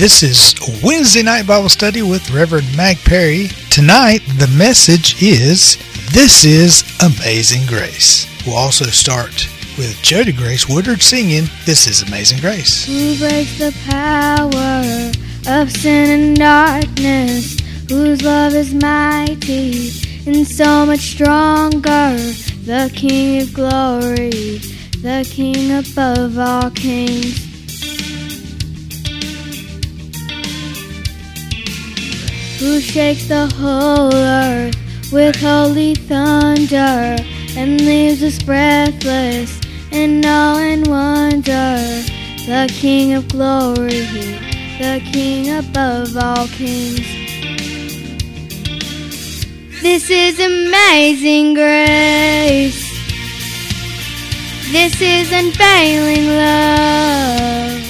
This is Wednesday Night Bible Study with Reverend Mag Perry. Tonight, the message is This is Amazing Grace. We'll also start with Jody Grace Woodard singing This is Amazing Grace. Who breaks the power of sin and darkness? Whose love is mighty and so much stronger? The King of glory, the King above all kings. Who shakes the whole earth with holy thunder and leaves us breathless in awe and wonder. The King of glory, the King above all kings. This is amazing grace. This is unfailing love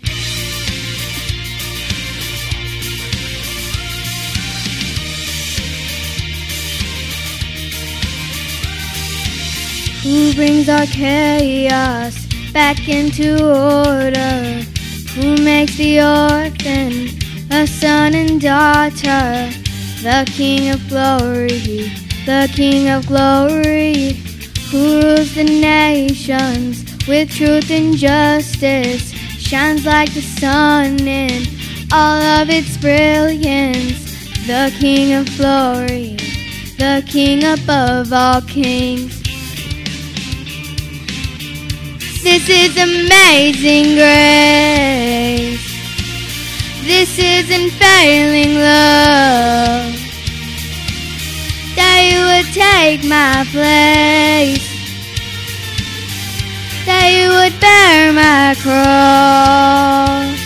Who brings our chaos back into order? Who makes the orphan a son and daughter? The King of glory, the King of glory, who rules the nations with truth and justice, shines like the sun in all of its brilliance. The King of glory, the King above all kings. This is amazing grace. This is unfailing love. That you would take my place. That you would bear my cross.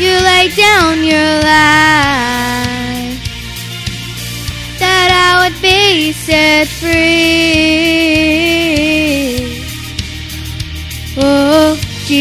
You laid down your life. That I would be set free.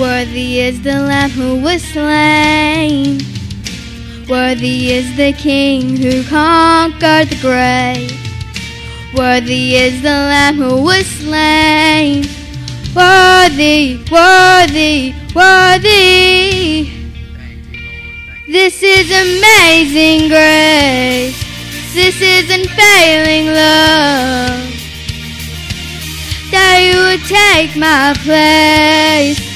Worthy is the Lamb who was slain. Worthy is the King who conquered the grave. Worthy is the Lamb who was slain. Worthy, worthy, worthy. This is amazing grace. This is unfailing love. That you would take my place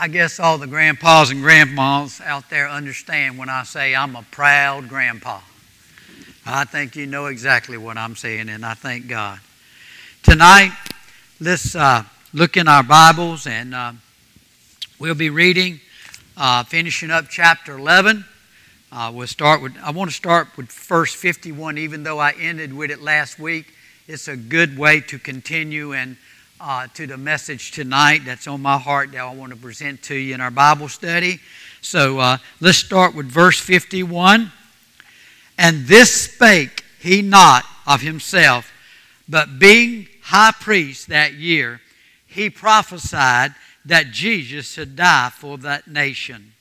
I guess all the grandpas and grandmas out there understand when I say I'm a proud grandpa. I think you know exactly what I'm saying, and I thank God. Tonight, let's uh, look in our Bibles, and uh, we'll be reading uh, finishing up chapter 11. Uh, we'll start with, I want to start with verse 51, even though I ended with it last week. It's a good way to continue and uh, to the message tonight that's on my heart that I want to present to you in our Bible study. So uh, let's start with verse 51. And this spake he not of himself, but being high priest that year, he prophesied that Jesus should die for that nation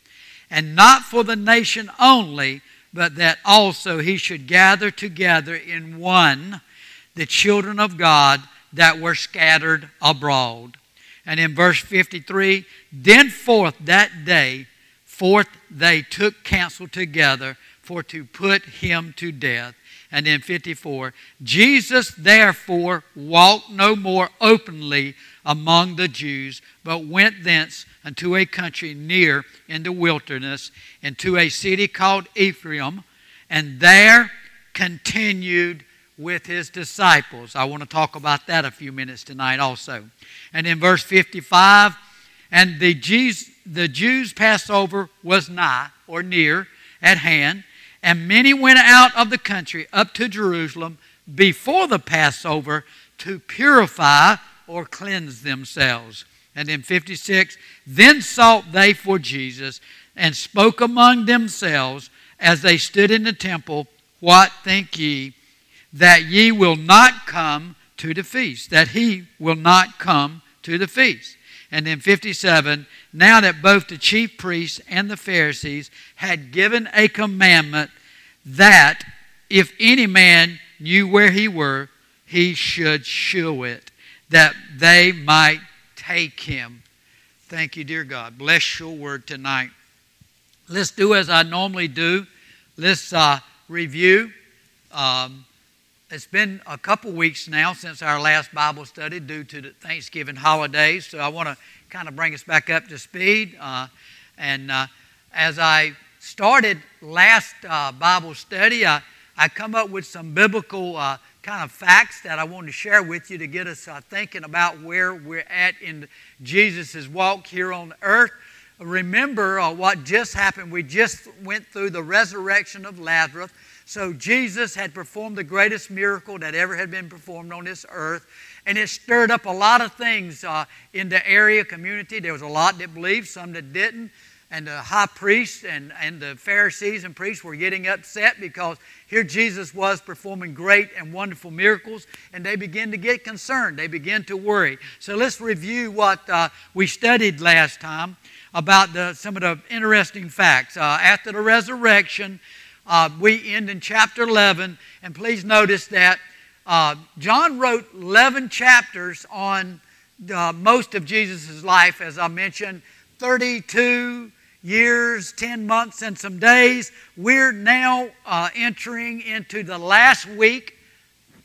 and not for the nation only, but that also he should gather together in one the children of God that were scattered abroad. And in verse 53, then forth that day, forth they took counsel together for to put him to death. And in 54, Jesus therefore walked no more openly among the Jews, but went thence unto a country near in the wilderness, into a city called Ephraim, and there continued with his disciples. I want to talk about that a few minutes tonight also. And in verse 55, and the Jews, the Jews' Passover was nigh or near at hand, and many went out of the country up to Jerusalem before the Passover to purify or cleanse themselves. And in 56, then sought they for Jesus and spoke among themselves as they stood in the temple, What think ye? That ye will not come to the feast, that he will not come to the feast. And in 57, now that both the chief priests and the Pharisees had given a commandment that if any man knew where he were, he should shew it that they might take him. Thank you, dear God. Bless your word tonight. Let's do as I normally do. Let's uh, review. Um, it's been a couple weeks now since our last Bible study due to the Thanksgiving holidays, so I want to kind of bring us back up to speed. Uh, and uh, as I started last uh, Bible study, I, I come up with some biblical uh, kind of facts that I want to share with you to get us uh, thinking about where we're at in Jesus' walk here on earth. Remember uh, what just happened. We just went through the resurrection of Lazarus. So Jesus had performed the greatest miracle that ever had been performed on this earth. And it stirred up a lot of things uh, in the area community. There was a lot that believed, some that didn't and the high priests and, and the Pharisees and priests were getting upset because here Jesus was performing great and wonderful miracles, and they began to get concerned. They began to worry. So let's review what uh, we studied last time about the, some of the interesting facts. Uh, after the resurrection, uh, we end in chapter 11, and please notice that uh, John wrote 11 chapters on uh, most of Jesus' life, as I mentioned. 32 years, 10 months, and some days. We're now uh, entering into the last week,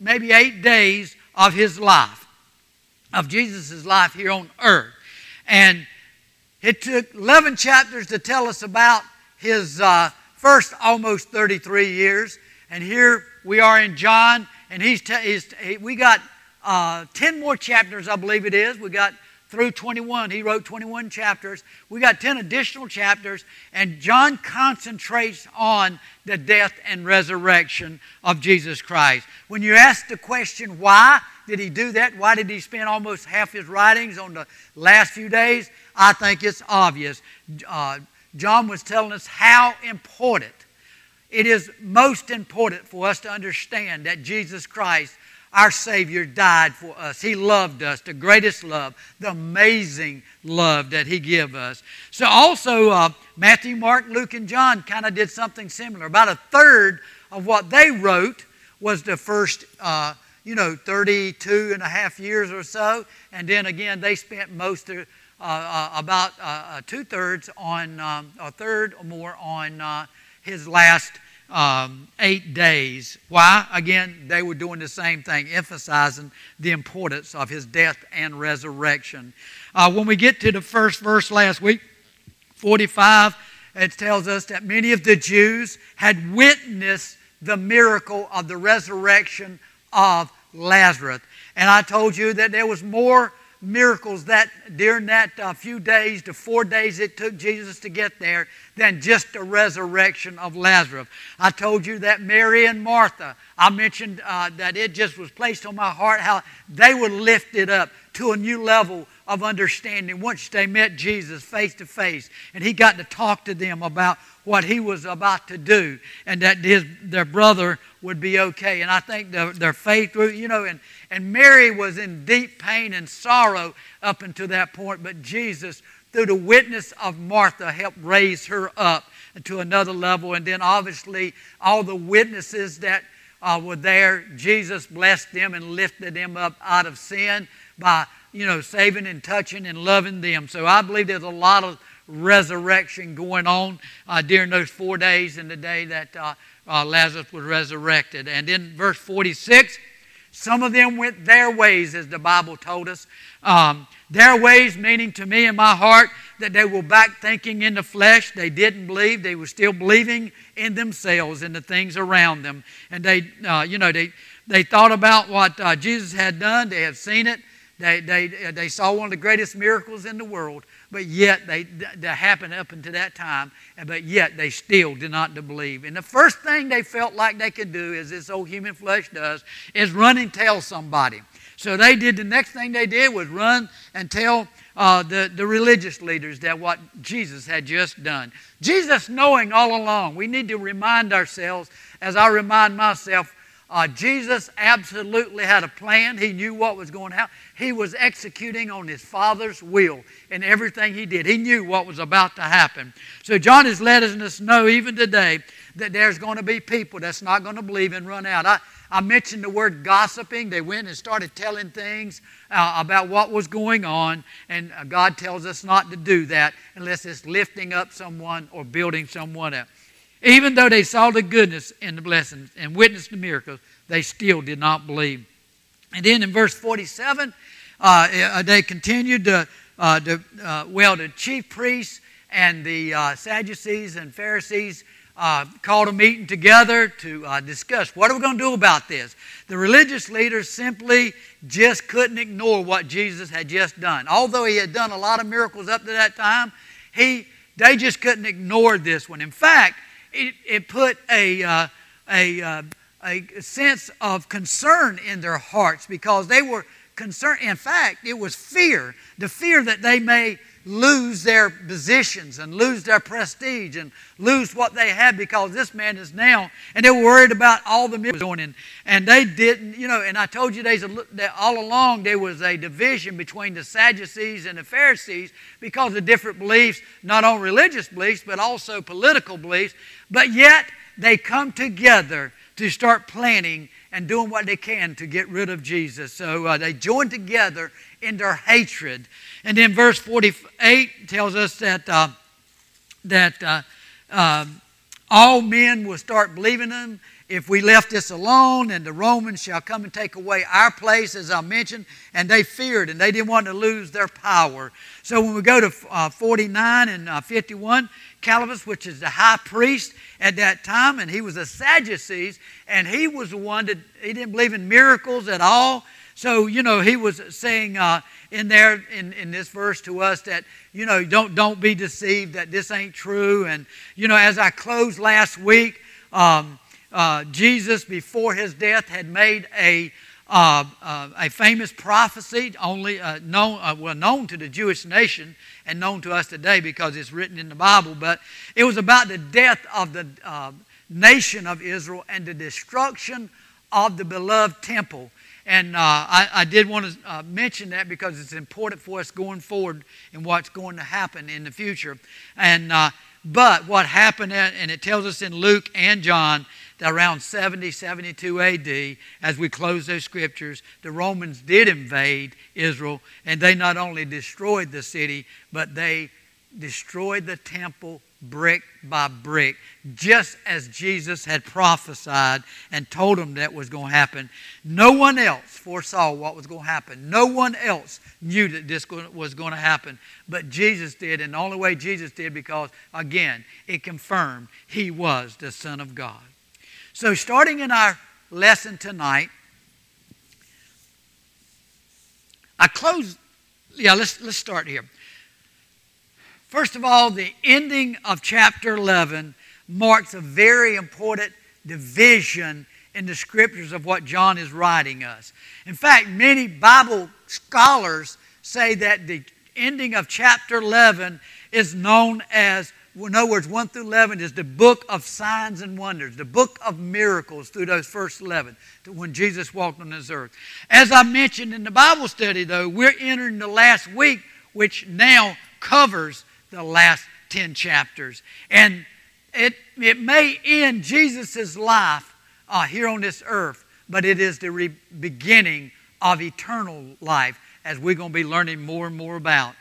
maybe eight days of his life, of Jesus' life here on earth. And it took 11 chapters to tell us about his uh, first almost 33 years. And here we are in John, and he's, t- he's he, we got uh, 10 more chapters, I believe it is. We got through 21. He wrote 21 chapters. We got 10 additional chapters, and John concentrates on the death and resurrection of Jesus Christ. When you ask the question, why did he do that? Why did he spend almost half his writings on the last few days? I think it's obvious. Uh, John was telling us how important it is most important for us to understand that Jesus Christ our Savior died for us. He loved us, the greatest love, the amazing love that He gave us. So, also, uh, Matthew, Mark, Luke, and John kind of did something similar. About a third of what they wrote was the first, uh, you know, 32 and a half years or so. And then again, they spent most of, about uh, uh, two thirds on, um, a third or more on his last um, eight days. Why? Again, they were doing the same thing, emphasizing the importance of his death and resurrection. Uh, when we get to the first verse last week, 45, it tells us that many of the Jews had witnessed the miracle of the resurrection of Lazarus. And I told you that there was more miracles that during that uh, few days to four days it took Jesus to get there than just the resurrection of Lazarus. I told you that Mary and Martha, I mentioned uh, that it just was placed on my heart how they were lifted up to a new level of understanding once they met Jesus face to face and he got to talk to them about what he was about to do and that his, their brother would be okay. And I think their, faith, you know, and, and Mary was in deep pain and sorrow up until that point, but Jesus, through the witness of Martha, helped raise her up to another level. And then obviously, all the witnesses that uh, were there, Jesus blessed them and lifted them up out of sin by, you know, saving and touching and loving them. So I believe there's a lot of resurrection going on uh, during those four days and the day that uh, uh, Lazarus was resurrected. And in verse 46, some of them went their ways, as the Bible told us. Um, their ways, meaning to me in my heart that they were back thinking in the flesh. They didn't believe. They were still believing in themselves and the things around them. And they, uh, you know, they, they thought about what uh, Jesus had done. They had seen it. They, they, they saw one of the greatest miracles in the world but yet they that happened up until that time, but yet they still did not believe. And the first thing they felt like they could do, as this old human flesh does, is run and tell somebody. So they did. The next thing they did was run and tell uh, the, the religious leaders that what Jesus had just done. Jesus, knowing all along, we need to remind ourselves, as I remind myself, uh, Jesus absolutely had a plan. He knew what was going to happen. He was executing on his Father's will in everything he did. He knew what was about to happen. So John is letting us know even today that there's going to be people that's not going to believe and run out. I, I mentioned the word gossiping. They went and started telling things uh, about what was going on, and uh, God tells us not to do that unless it's lifting up someone or building someone up. Even though they saw the goodness and the blessings and witnessed the miracles, they still did not believe. And then in verse 47, uh, uh, they continued to, uh, to uh, well, the chief priests and the uh, Sadducees and Pharisees uh, called a meeting together to discuss what are we going to do about this. The religious leaders simply just couldn't ignore what Jesus had just done. Although he had done a lot of miracles up to that time, he, they just couldn't ignore this one. In fact, it, it put a, uh, a, uh, a sense of concern in their hearts because they were concerned. In fact, it was fear the fear that they may lose their positions and lose their prestige and lose what they had because this man is now. And they were worried about all the miracles going in. And they didn't, you know, and I told you there's a, all along there was a division between the Sadducees and the Pharisees because of different beliefs, not only religious beliefs, but also political beliefs. But yet they come together to start planning and doing what they can to get rid of Jesus. So uh, they join together in their hatred. And then verse 48 tells us that, uh, that uh, uh, all men will start believing them if we left this alone, and the Romans shall come and take away our place, as I mentioned. And they feared, and they didn't want to lose their power. So when we go to uh, 49 and uh, 51, Caiaphas, which is the high priest at that time, and he was a Sadducees, and he was the one that he didn't believe in miracles at all. So, you know, he was saying uh, in there in, in this verse to us that, you know, don't, don't be deceived that this ain't true. And, you know, as I closed last week, um, uh, Jesus, before his death, had made a, uh, uh, a famous prophecy, only uh, known, uh, well, known to the Jewish nation and known to us today because it's written in the Bible. But it was about the death of the uh, nation of Israel and the destruction of the beloved temple. And uh, I, I, did want to uh, mention that because it's important for us going forward and what's going to happen in the future. And uh, but what happened, and it tells us in Luke and John that around 70, 72 AD, as we close those scriptures, the Romans did invade Israel, and they not only destroyed the city, but they destroyed the temple brick by brick, just as Jesus had prophesied and told them that was going to happen. No one else foresaw what was going to happen. No one else knew that this was going to happen, but Jesus did, and the only way Jesus did because, again, it confirmed he was the Son of God. So, starting in our lesson tonight, I close. yeah, let's, let's start here. First of all, the ending of chapter 11 marks a very important division in the scriptures of what John is writing us. In fact, many Bible scholars say that the ending of chapter 11 is known as, in other words, 1 through 11 is the book of signs and wonders, the book of miracles through those first 11, when Jesus walked on this earth. As I mentioned in the Bible study, though, we're entering the last week, which now covers the last 10 chapters. And it, it may end Jesus' life uh, here on this earth, but it is the re- beginning of eternal life, as we're going to be learning more and more about.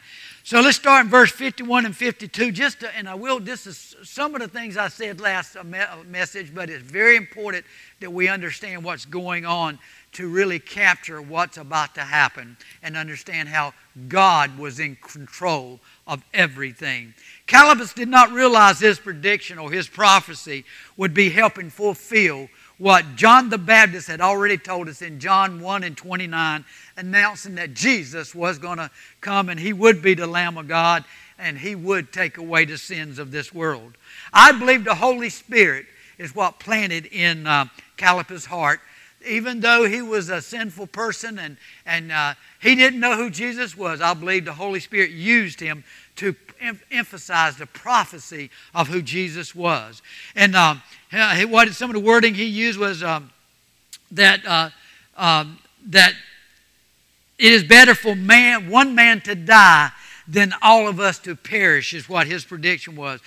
So let's start in verse 51 and 52. Just to, and I will. This is some of the things I said last uh, uh, message, but it's very important that we understand what's going on to really capture what's about to happen and understand how God was in control of everything. Caiaphas did not realize his prediction or his prophecy would be helping fulfill what John the Baptist had already told us in John 1 and 29, announcing that Jesus was going to come and he would be the Lamb of God and he would take away the sins of this world. I believe the Holy Spirit is what planted in uh, Caleb's heart. Even though he was a sinful person and, and uh, he didn't know who Jesus was, I believe the Holy Spirit used him to em- emphasize the prophecy of who Jesus was. And um, what some of the wording he used was um, that uh, um, that it is better for man one man to die than all of us to perish is what his prediction was.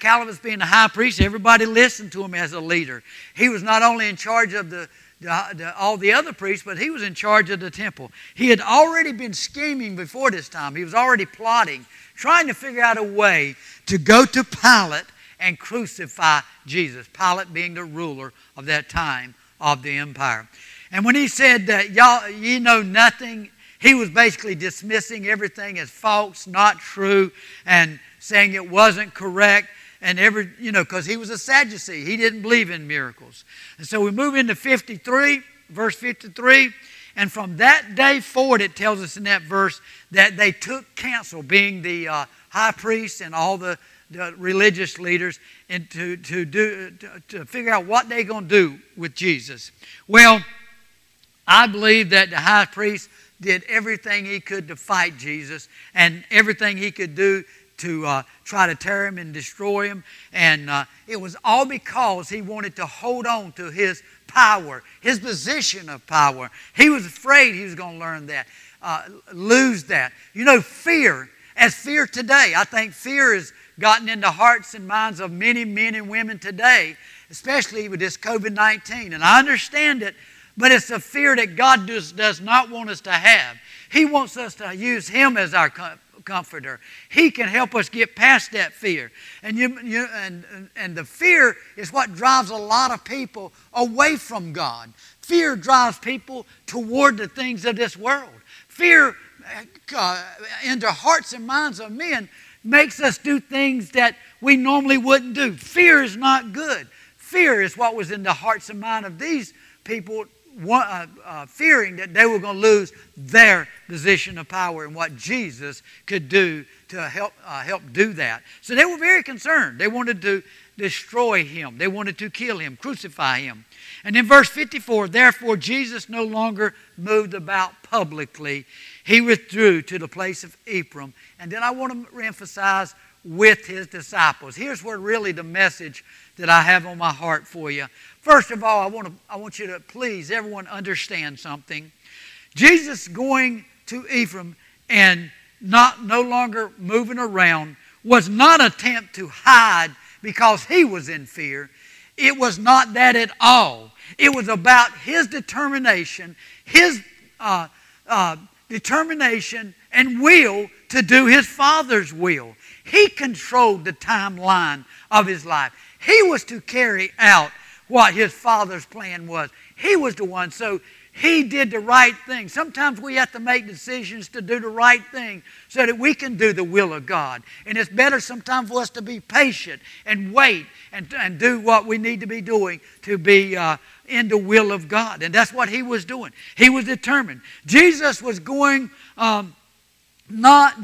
Calvin being the high priest, everybody listened to him as a leader. He was not only in charge of the, all the other priests, but he was in charge of the temple. He had already been scheming before this time. He was already plotting, trying to figure out a way to go to Pilate and crucify Jesus. Pilate being the ruler of that time of the empire. And when he said that y'all ye know nothing, he was basically dismissing everything as false, not true, and saying it wasn't correct and every, you know, because he was a Sadducee. He didn't believe in miracles. And so we move into 53, verse 53. And from that day forward, it tells us in that verse that they took counsel, being the uh, high priests and all the, the religious leaders, and to, to, do, to, to figure out what they're going to do with Jesus. Well, I believe that the high priest did everything he could to fight Jesus and everything he could do to uh, try to tear him and destroy him. And uh, it was all because he wanted to hold on to his power, his position of power. He was afraid he was going to learn that, uh, lose that. You know, fear, as fear today, I think fear has gotten into hearts and minds of many men and women today, especially with this COVID 19. And I understand it, but it's a fear that God does, does not want us to have. He wants us to use Him as our comforter. He can help us get past that fear. And, you, you, and, and the fear is what drives a lot of people away from God. Fear drives people toward the things of this world. Fear uh, into hearts and minds of men makes us do things that we normally wouldn't do. Fear is not good. Fear is what was in the hearts and minds of these people uh, uh, fearing that they were going to lose their position of power and what Jesus could do to help, uh, help do that. So they were very concerned. They wanted to destroy him, they wanted to kill him, crucify him. And in verse 54, therefore Jesus no longer moved about publicly. He withdrew to the place of Ephraim. And then I want to emphasize with his disciples. Here's where really the message that I have on my heart for you. First of all, I want, to, I want you to please everyone understand something. Jesus going to Ephraim and not no longer moving around was not an attempt to hide because he was in fear. It was not that at all. It was about his determination, his uh, uh, determination and will to do his Father's will. He controlled the timeline of his life. He was to carry out what his father's plan was. He was the one. So he did the right thing. Sometimes we have to make decisions to do the right thing so that we can do the will of God. And it's better sometimes for us to be patient and wait and, and do what we need to be doing to be uh, in the will of God. And that's what he was doing. He was determined. Jesus was going. Um, not,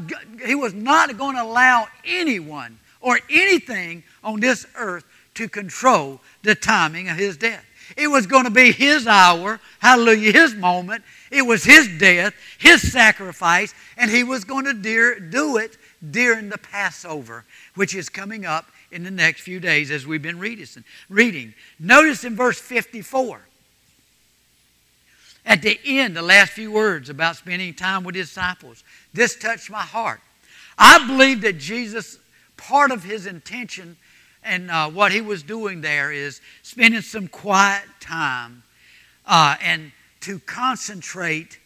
he was not going to allow anyone or anything on this earth to control the timing of his death. It was going to be his hour, hallelujah, his moment. It was his death, his sacrifice, and he was going to do it during the Passover, which is coming up in the next few days as we've been reading. Notice in verse 54, at the end, the last few words about spending time with disciples. This touched my heart. I believe that Jesus, part of his intention and uh, what he was doing there is spending some quiet time uh, and to concentrate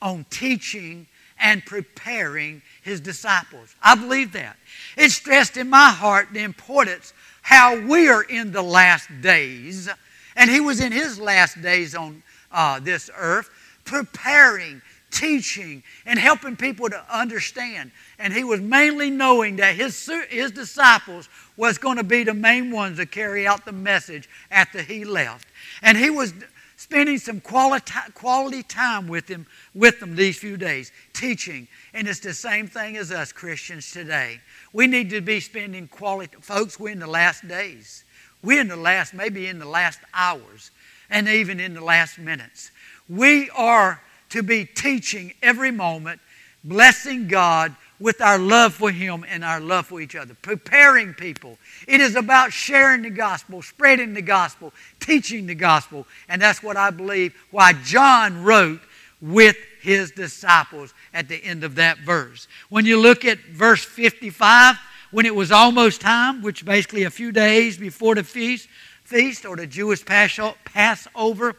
on teaching and preparing his disciples. I believe that. It stressed in my heart the importance how we are in the last days. And he was in his last days on uh, this earth, preparing, teaching, and helping people to understand. And he was mainly knowing that his, his disciples was going to be the main ones to carry out the message after he left. And he was spending some quality, quality time with them, with them these few days, teaching. And it's the same thing as us Christians today. We need to be spending quality, folks, we're in the last days. We're in the last, maybe in the last hours and even in the last minutes. We are to be teaching every moment, blessing God with our love for Him and our love for each other, preparing people. It is about sharing the gospel, spreading the gospel, teaching the gospel. And that's what I believe why John wrote with his disciples at the end of that verse. When you look at verse 55, when it was almost time, which basically a few days before the feast, feast or the Jewish Passover,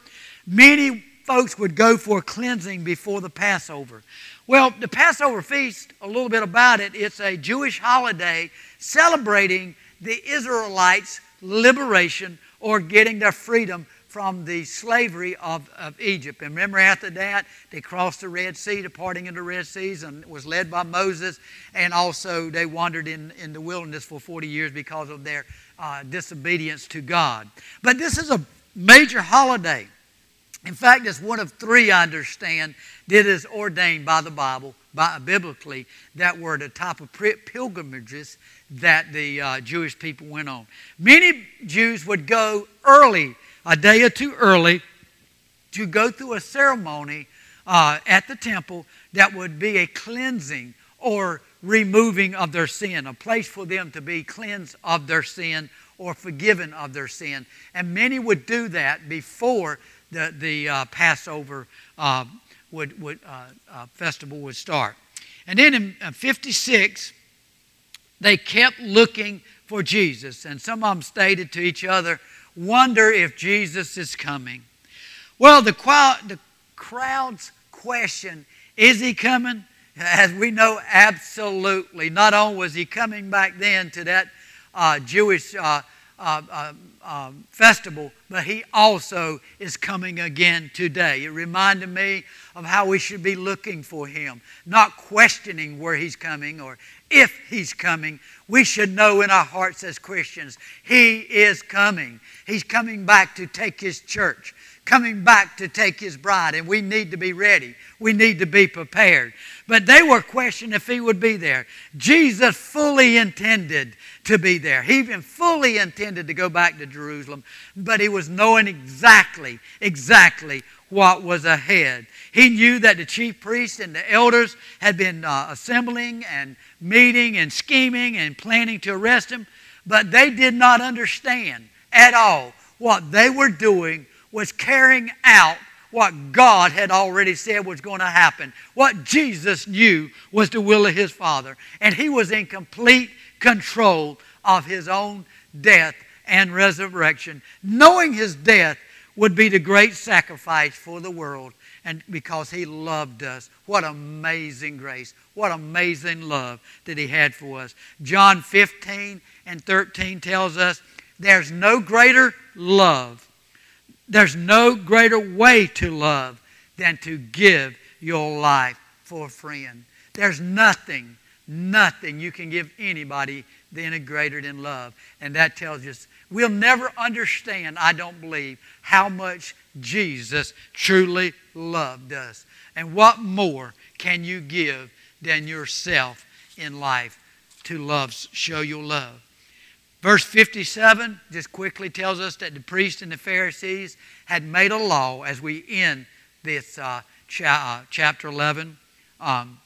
many folks would go for cleansing before the Passover. Well, the Passover feast, a little bit about it, it's a Jewish holiday celebrating the Israelites' liberation or getting their freedom from the slavery of, of Egypt. And remember, after that, they crossed the Red Sea, departing parting of the Red Seas, and was led by Moses. And also, they wandered in, in the wilderness for 40 years because of their uh, disobedience to God. But this is a major holiday. In fact, it's one of three, I understand, that is ordained by the Bible, by, biblically, that were the type of pilgrimages that the uh, Jewish people went on. Many Jews would go early, a day or two early, to go through a ceremony uh, at the temple that would be a cleansing or removing of their sin, a place for them to be cleansed of their sin or forgiven of their sin. And many would do that before the, the uh, Passover uh, would, would, uh, uh festival would start. And then in uh, 56, they kept looking for Jesus. And some of them stated to each other, wonder if Jesus is coming. Well, the, the crowd's question, is he coming? As we know, absolutely. Not only was he coming back then to that uh, Jewish uh, uh, uh festival, but he also is coming again today. It reminded me of how we should be looking for him, not questioning where he's coming or if he's coming. We should know in our hearts as Christians, he is coming. He's coming back to take his church coming back to take his bride, and we need to be ready. We need to be prepared. But they were questioning if he would be there. Jesus fully intended to be there. He even fully intended to go back to Jerusalem, but he was knowing exactly, exactly what was ahead. He knew that the chief priests and the elders had been uh, assembling and meeting and scheming and planning to arrest him, but they did not understand at all what they were doing was carrying out what God had already said was going to happen. What Jesus knew was the will of his Father. And he was in complete control of his own death and resurrection, knowing his death would be the great sacrifice for the world and because he loved us. What amazing grace. What amazing love that he had for us. John 15 and 13 tells us there's no greater love there's no greater way to love than to give your life for a friend. There's nothing, nothing you can give anybody than a greater than love. And that tells us we'll never understand, I don't believe, how much Jesus truly loved us. And what more can you give than yourself in life to love, show your love. Verse 57 just quickly tells us that the priests and the Pharisees had made a law as we end this uh, cha- uh, chapter 11. Um,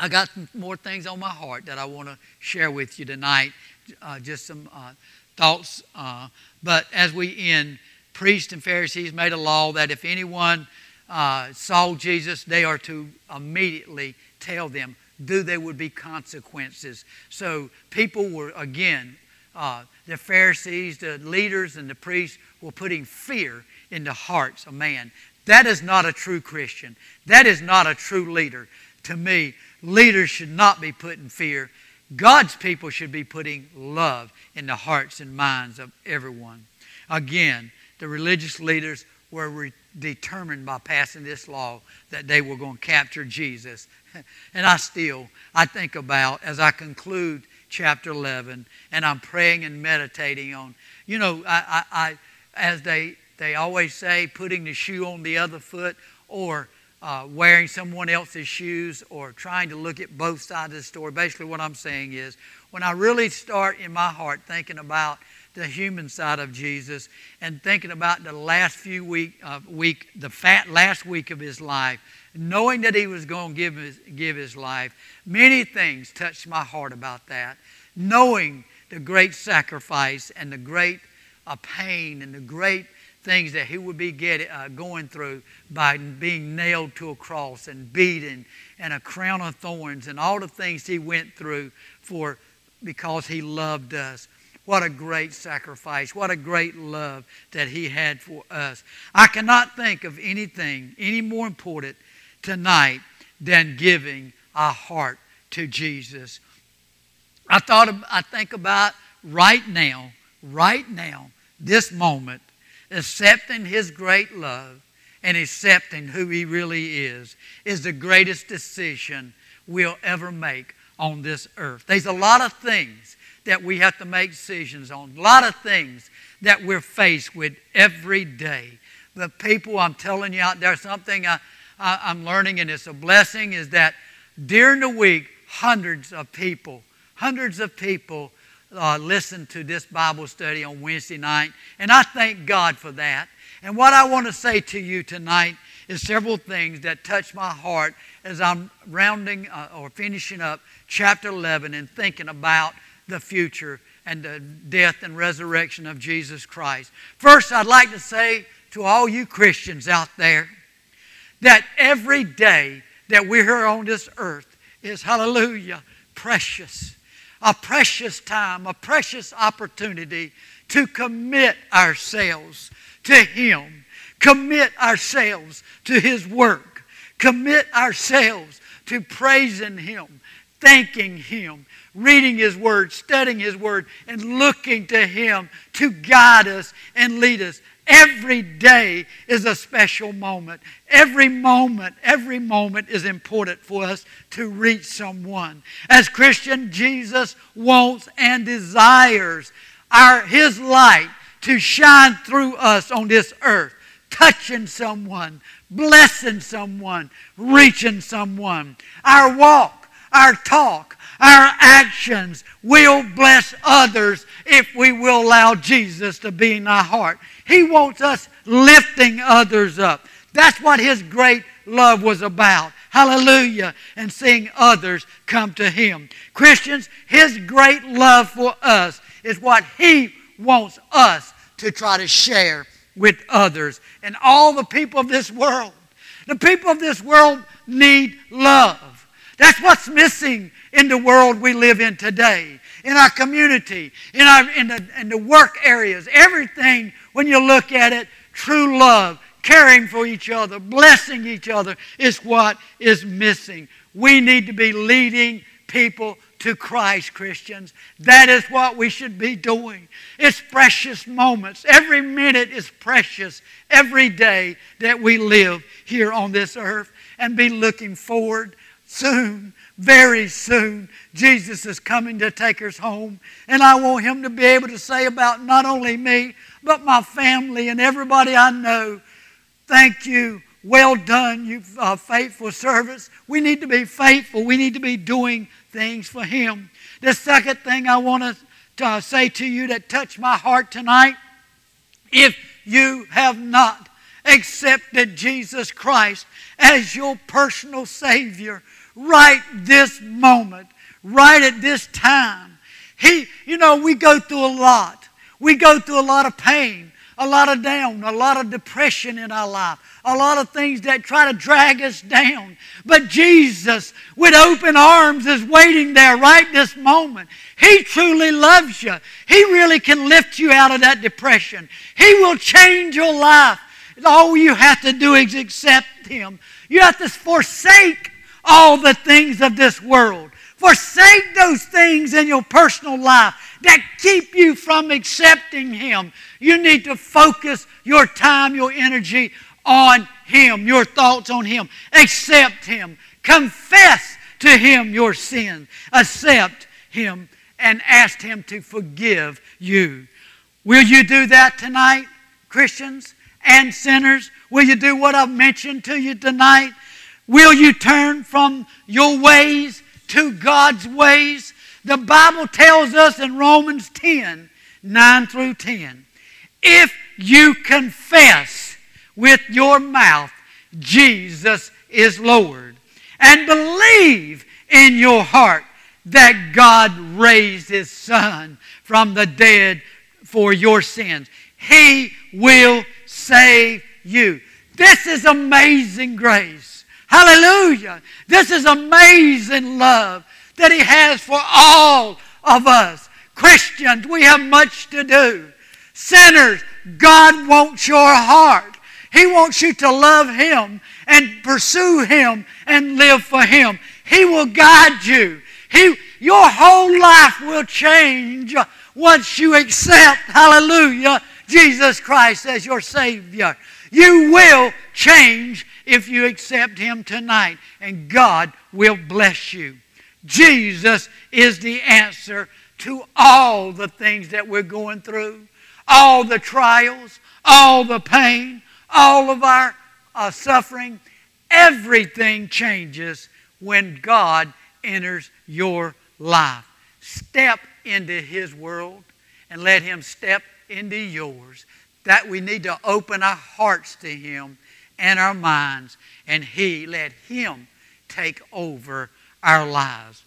I got more things on my heart that I want to share with you tonight, uh, just some uh, thoughts. Uh, but as we end, priests and Pharisees made a law that if anyone uh, saw Jesus, they are to immediately tell them, do there would be consequences. So people were, again, uh, the Pharisees, the leaders, and the priests were putting fear in the hearts of man. That is not a true Christian. That is not a true leader. To me, leaders should not be put in fear. God's people should be putting love in the hearts and minds of everyone. Again, the religious leaders were re- determined by passing this law that they were going to capture Jesus. and I still, I think about, as I conclude chapter 11, and I'm praying and meditating on, you know, I, I, I as they, they always say, putting the shoe on the other foot or uh, wearing someone else's shoes or trying to look at both sides of the story. Basically, what I'm saying is, when I really start in my heart thinking about the human side of Jesus and thinking about the last few week, uh, week the fat last week of his life, knowing that he was going to give his, give his life, many things touched my heart about that. Knowing the great sacrifice and the great uh, pain and the great things that he would be getting, uh, going through by being nailed to a cross and beaten and a crown of thorns and all the things he went through for because he loved us. What a great sacrifice. What a great love that he had for us. I cannot think of anything any more important tonight than giving our heart to Jesus. I thought I think about right now, right now, this moment, accepting his great love and accepting who he really is is the greatest decision we'll ever make on this earth. There's a lot of things that we have to make decisions on, a lot of things that we're faced with every day. The people, I'm telling you out there, something I, I, am learning, and it's a blessing, is that during the week, hundreds of people, hundreds of people uh, listen to this Bible study on Wednesday night, and I thank God for that. And what I want to say to you tonight is several things that touch my heart as I'm rounding uh, or finishing up chapter 11 and thinking about the future and the death and resurrection of Jesus Christ. First, I'd like to say to all you Christians out there that every day that we're here on this earth is, hallelujah, precious. A precious time, a precious opportunity to commit ourselves to Him, commit ourselves to His work, commit ourselves to praising Him, thanking Him, reading His Word, studying His Word, and looking to Him to guide us and lead us. Every day is a special moment. Every moment, every moment is important for us to reach someone. As Christian, Jesus wants and desires our, His light to shine through us on this earth, touching someone, blessing someone, reaching someone. Our walk, our talk, our actions will bless others if we will allow Jesus to be in our heart. He wants us lifting others up. That's what His great love was about. Hallelujah. And seeing others come to Him. Christians, His great love for us is what He wants us to try to share with others and all the people of this world. The people of this world need love. That's what's missing in the world we live in today, in our community, in, our, in, the, in the work areas. Everything, when you look at it, true love, caring for each other, blessing each other is what is missing. We need to be leading people to Christ, Christians. That is what we should be doing. It's precious moments. Every minute is precious. Every day that we live here on this earth and be looking forward soon, very soon, Jesus is coming to take us home. And I want him to be able to say about not only me, but my family and everybody I know, thank you well done, you uh, faithful servants. We need to be faithful. We need to be doing things for Him. The second thing I want to uh, say to you that touched my heart tonight if you have not accepted Jesus Christ as your personal Savior right this moment, right at this time, He, you know, we go through a lot. We go through a lot of pain, a lot of down, a lot of depression in our life a lot of things that try to drag us down. But Jesus, with open arms, is waiting there right this moment. He truly loves you. He really can lift you out of that depression. He will change your life. All you have to do is accept Him. You have to forsake all the things of this world. Forsake those things in your personal life that keep you from accepting Him. You need to focus your time, your energy on Him, your thoughts on Him. Accept Him. Confess to Him your sin. Accept Him and ask Him to forgive you. Will you do that tonight, Christians and sinners? Will you do what I've mentioned to you tonight? Will you turn from your ways to God's ways? The Bible tells us in Romans 10 9 through 10 if you confess with your mouth Jesus is Lord and believe in your heart that God raised his son from the dead for your sins. He will save you. This is amazing grace. Hallelujah. This is amazing love that he has for all of us. Christians, we have much to do. Sinners, God wants your heart. He wants you to love Him and pursue Him and live for Him. He will guide you. He, your whole life will change once you accept, hallelujah, Jesus Christ as your Savior. You will change if you accept Him tonight, and God will bless you. Jesus is the answer to all the things that we're going through, all the trials, all the pain, all of our uh, suffering, everything changes when God enters your life. Step into His world and let Him step into yours. That we need to open our hearts to Him and our minds, and He let Him take over our lives.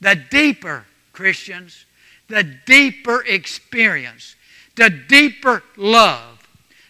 The deeper, Christians, the deeper experience, the deeper love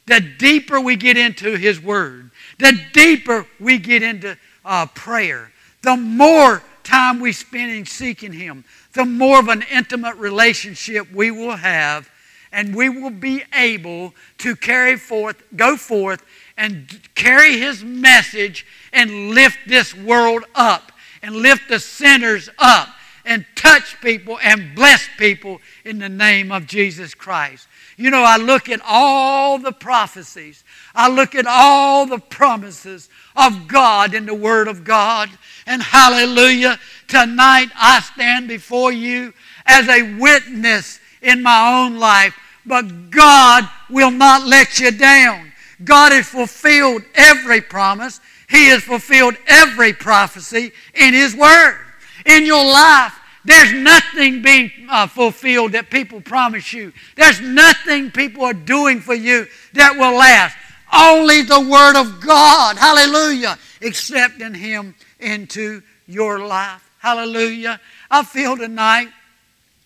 the deeper we get into His Word, the deeper we get into uh, prayer, the more time we spend in seeking Him, the more of an intimate relationship we will have, and we will be able to carry forth, go forth, and carry His message and lift this world up and lift the sinners up and touch people and bless people in the name of Jesus Christ. You know, I look at all the prophecies, I look at all the promises of God in the Word of God, and hallelujah, tonight I stand before you as a witness in my own life, but God will not let you down. God has fulfilled every promise. He has fulfilled every prophecy in His Word. In your life, there's nothing being uh, fulfilled that people promise you. There's nothing people are doing for you that will last. Only the Word of God, hallelujah, accepting Him into your life. Hallelujah. I feel tonight,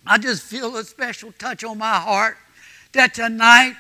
I just feel a special touch on my heart that tonight,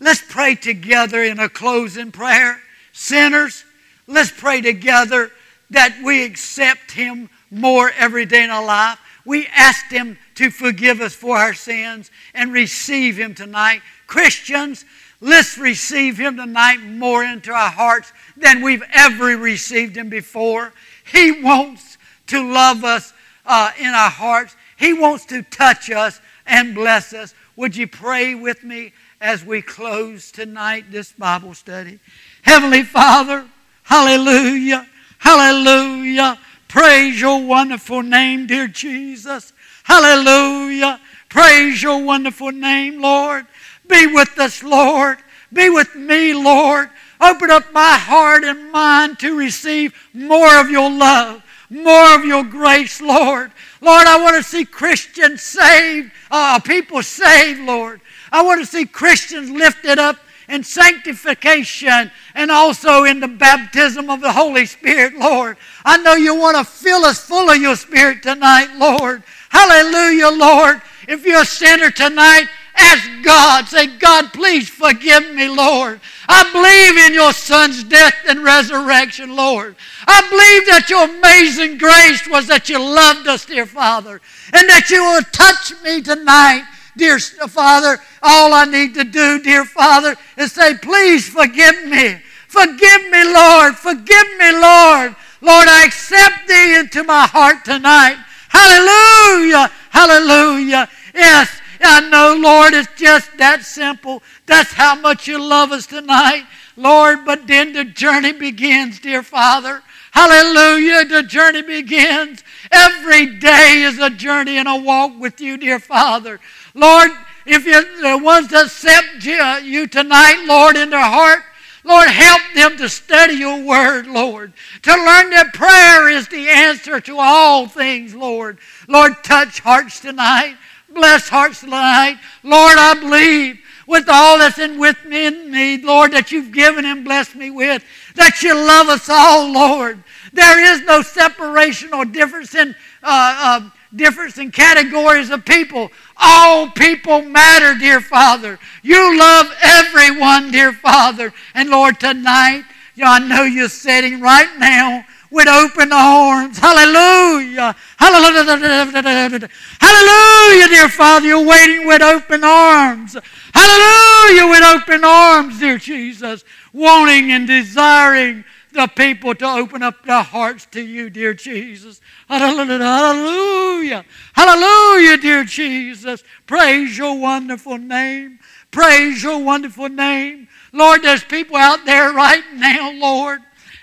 let's pray together in a closing prayer. Sinners, let's pray together that we accept Him more every day in our life. We ask Him to forgive us for our sins and receive Him tonight. Christians, let's receive Him tonight more into our hearts than we've ever received Him before. He wants to love us uh, in our hearts, He wants to touch us and bless us. Would you pray with me as we close tonight this Bible study? Heavenly Father, hallelujah, hallelujah. Praise your wonderful name, dear Jesus. Hallelujah. Praise your wonderful name, Lord. Be with us, Lord. Be with me, Lord. Open up my heart and mind to receive more of your love, more of your grace, Lord. Lord, I want to see Christians saved, uh, people saved, Lord. I want to see Christians lifted up in sanctification and also in the baptism of the Holy Spirit, Lord. I know you want to fill us full of your Spirit tonight, Lord. Hallelujah, Lord. If you're a sinner tonight, ask God. Say, God, please forgive me, Lord. I believe in your Son's death and resurrection, Lord. I believe that your amazing grace was that you loved us, dear Father, and that you will touch me tonight dear Father, all I need to do, dear Father, is say, please forgive me. Forgive me, Lord. Forgive me, Lord. Lord, I accept thee into my heart tonight. Hallelujah. Hallelujah. Yes, I know, Lord, it's just that simple. That's how much you love us tonight. Lord, but then the journey begins, dear Father. Hallelujah. The journey begins. Every day is a journey and a walk with you, dear Father. Lord, if you're the ones that accept you tonight, Lord, in their heart, Lord, help them to study your word, Lord. To learn that prayer is the answer to all things, Lord. Lord, touch hearts tonight. Bless hearts tonight. Lord, I believe with all that's in with me and me, Lord, that you've given and blessed me with, that you love us all, Lord. There is no separation or difference in uh, uh, difference in categories of people. All people matter, dear Father. You love everyone, dear Father. And Lord, tonight, you I know you're sitting right now with open arms. Hallelujah. Hallelujah. Hallelujah, dear Father. You're waiting with open arms. Hallelujah, with open arms, dear Jesus. Wanting and desiring the people to open up their hearts to you, dear Jesus. Hallelujah. Hallelujah, dear Jesus. Praise your wonderful name. Praise your wonderful name. Lord, there's people out there right now, Lord,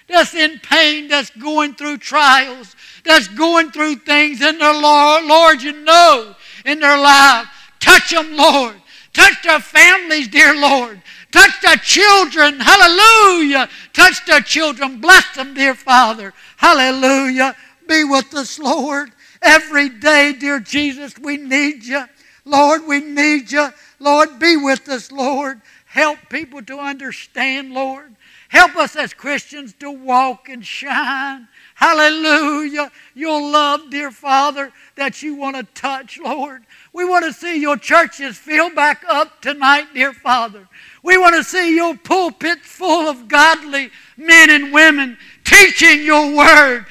that's in pain, that's going through trials, that's going through things in their Lord, Lord, you know, in their life. Touch them, Lord. Touch their families, dear Lord. Touch their children. Hallelujah. Touch their children. Bless them, dear Father. Hallelujah. Be with us, Lord. Every day, dear Jesus, we need you. Lord, we need you. Lord, be with us, Lord. Help people to understand, Lord. Help us as Christians to walk and shine. Hallelujah. Your love, dear Father, that you want to touch, Lord. We want to see your churches fill back up tonight, dear Father. We want to see your pulpits full of godly men and women teaching your word,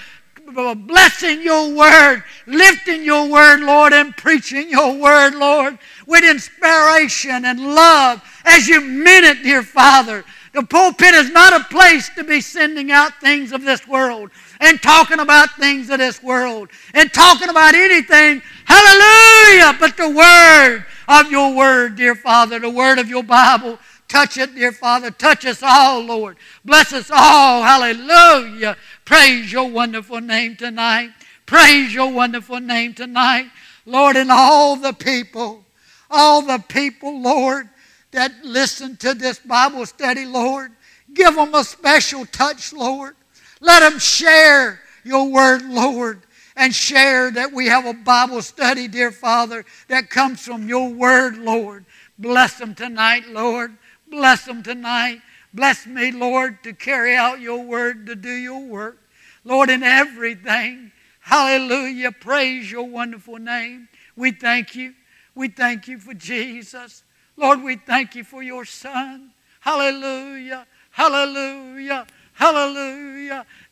blessing your word, lifting your word, Lord, and preaching your word, Lord, with inspiration and love as you meant it, dear Father. The pulpit is not a place to be sending out things of this world and talking about things of this world and talking about anything. Hallelujah! But the word of your word, dear Father, the word of your Bible Touch it, dear Father. Touch us all, Lord. Bless us all. Hallelujah. Praise your wonderful name tonight. Praise your wonderful name tonight. Lord, and all the people, all the people, Lord, that listen to this Bible study, Lord, give them a special touch, Lord. Let them share your word, Lord, and share that we have a Bible study, dear Father, that comes from your word, Lord. Bless them tonight, Lord. Bless them tonight. Bless me, Lord, to carry out your word, to do your work. Lord, in everything. Hallelujah. Praise your wonderful name. We thank you. We thank you for Jesus. Lord, we thank you for your Son. Hallelujah. Hallelujah. Hallelujah.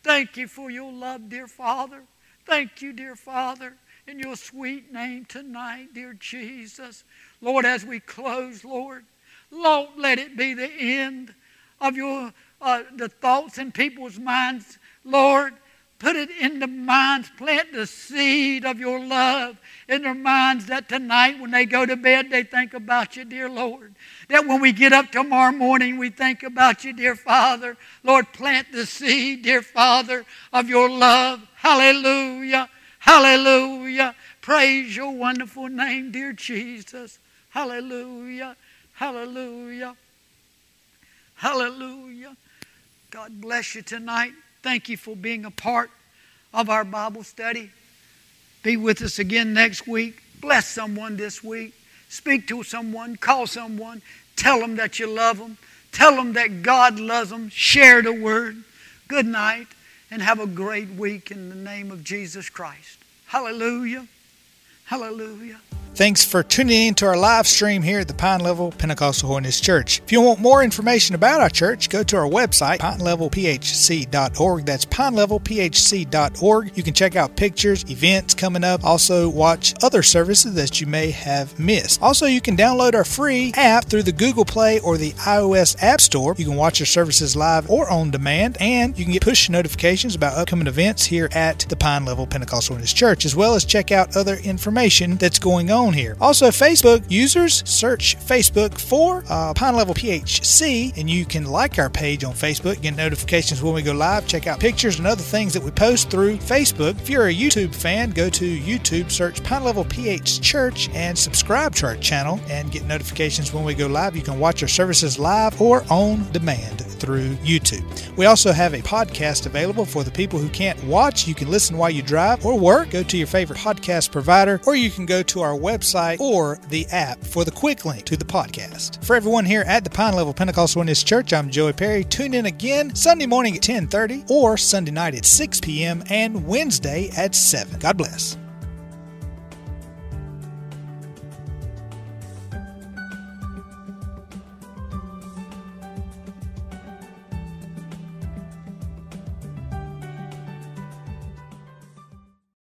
Thank you for your love, dear Father. Thank you, dear Father, in your sweet name tonight, dear Jesus. Lord, as we close, Lord, Lord, let it be the end of your uh, the thoughts in people's minds. Lord, put it in the minds, plant the seed of your love in their minds that tonight when they go to bed, they think about you, dear Lord. That when we get up tomorrow morning, we think about you, dear Father. Lord, plant the seed, dear Father, of your love. Hallelujah. Hallelujah. Praise your wonderful name, dear Jesus. Hallelujah. Hallelujah. Hallelujah. God bless you tonight. Thank you for being a part of our Bible study. Be with us again next week. Bless someone this week. Speak to someone. Call someone. Tell them that you love them. Tell them that God loves them. Share the word. Good night and have a great week in the name of Jesus Christ. Hallelujah. Hallelujah. Thanks for tuning in to our live stream here at the Pine Level Pentecostal Holiness Church. If you want more information about our church, go to our website, pinelevelphc.org. That's pinelevelphc.org. You can check out pictures, events coming up, also watch other services that you may have missed. Also, you can download our free app through the Google Play or the iOS App Store. You can watch our services live or on demand, and you can get push notifications about upcoming events here at the Pine Level Pentecostal Holiness Church, as well as check out other information that's going on here. Also, Facebook users search Facebook for uh, Pine Level PHC, and you can like our page on Facebook, get notifications when we go live, check out pictures and other things that we post through Facebook. If you're a YouTube fan, go to YouTube, search Pine Level PH Church, and subscribe to our channel and get notifications when we go live. You can watch our services live or on demand through YouTube. We also have a podcast available for the people who can't watch. You can listen while you drive or work. Go to your favorite podcast provider, or you can go to our website or the app for the quick link to the podcast. For everyone here at the Pine Level Pentecostal Holiness Church, I'm Joey Perry. Tune in again Sunday morning at 10:30 or Sunday night at 6 p.m. and Wednesday at 7. God bless.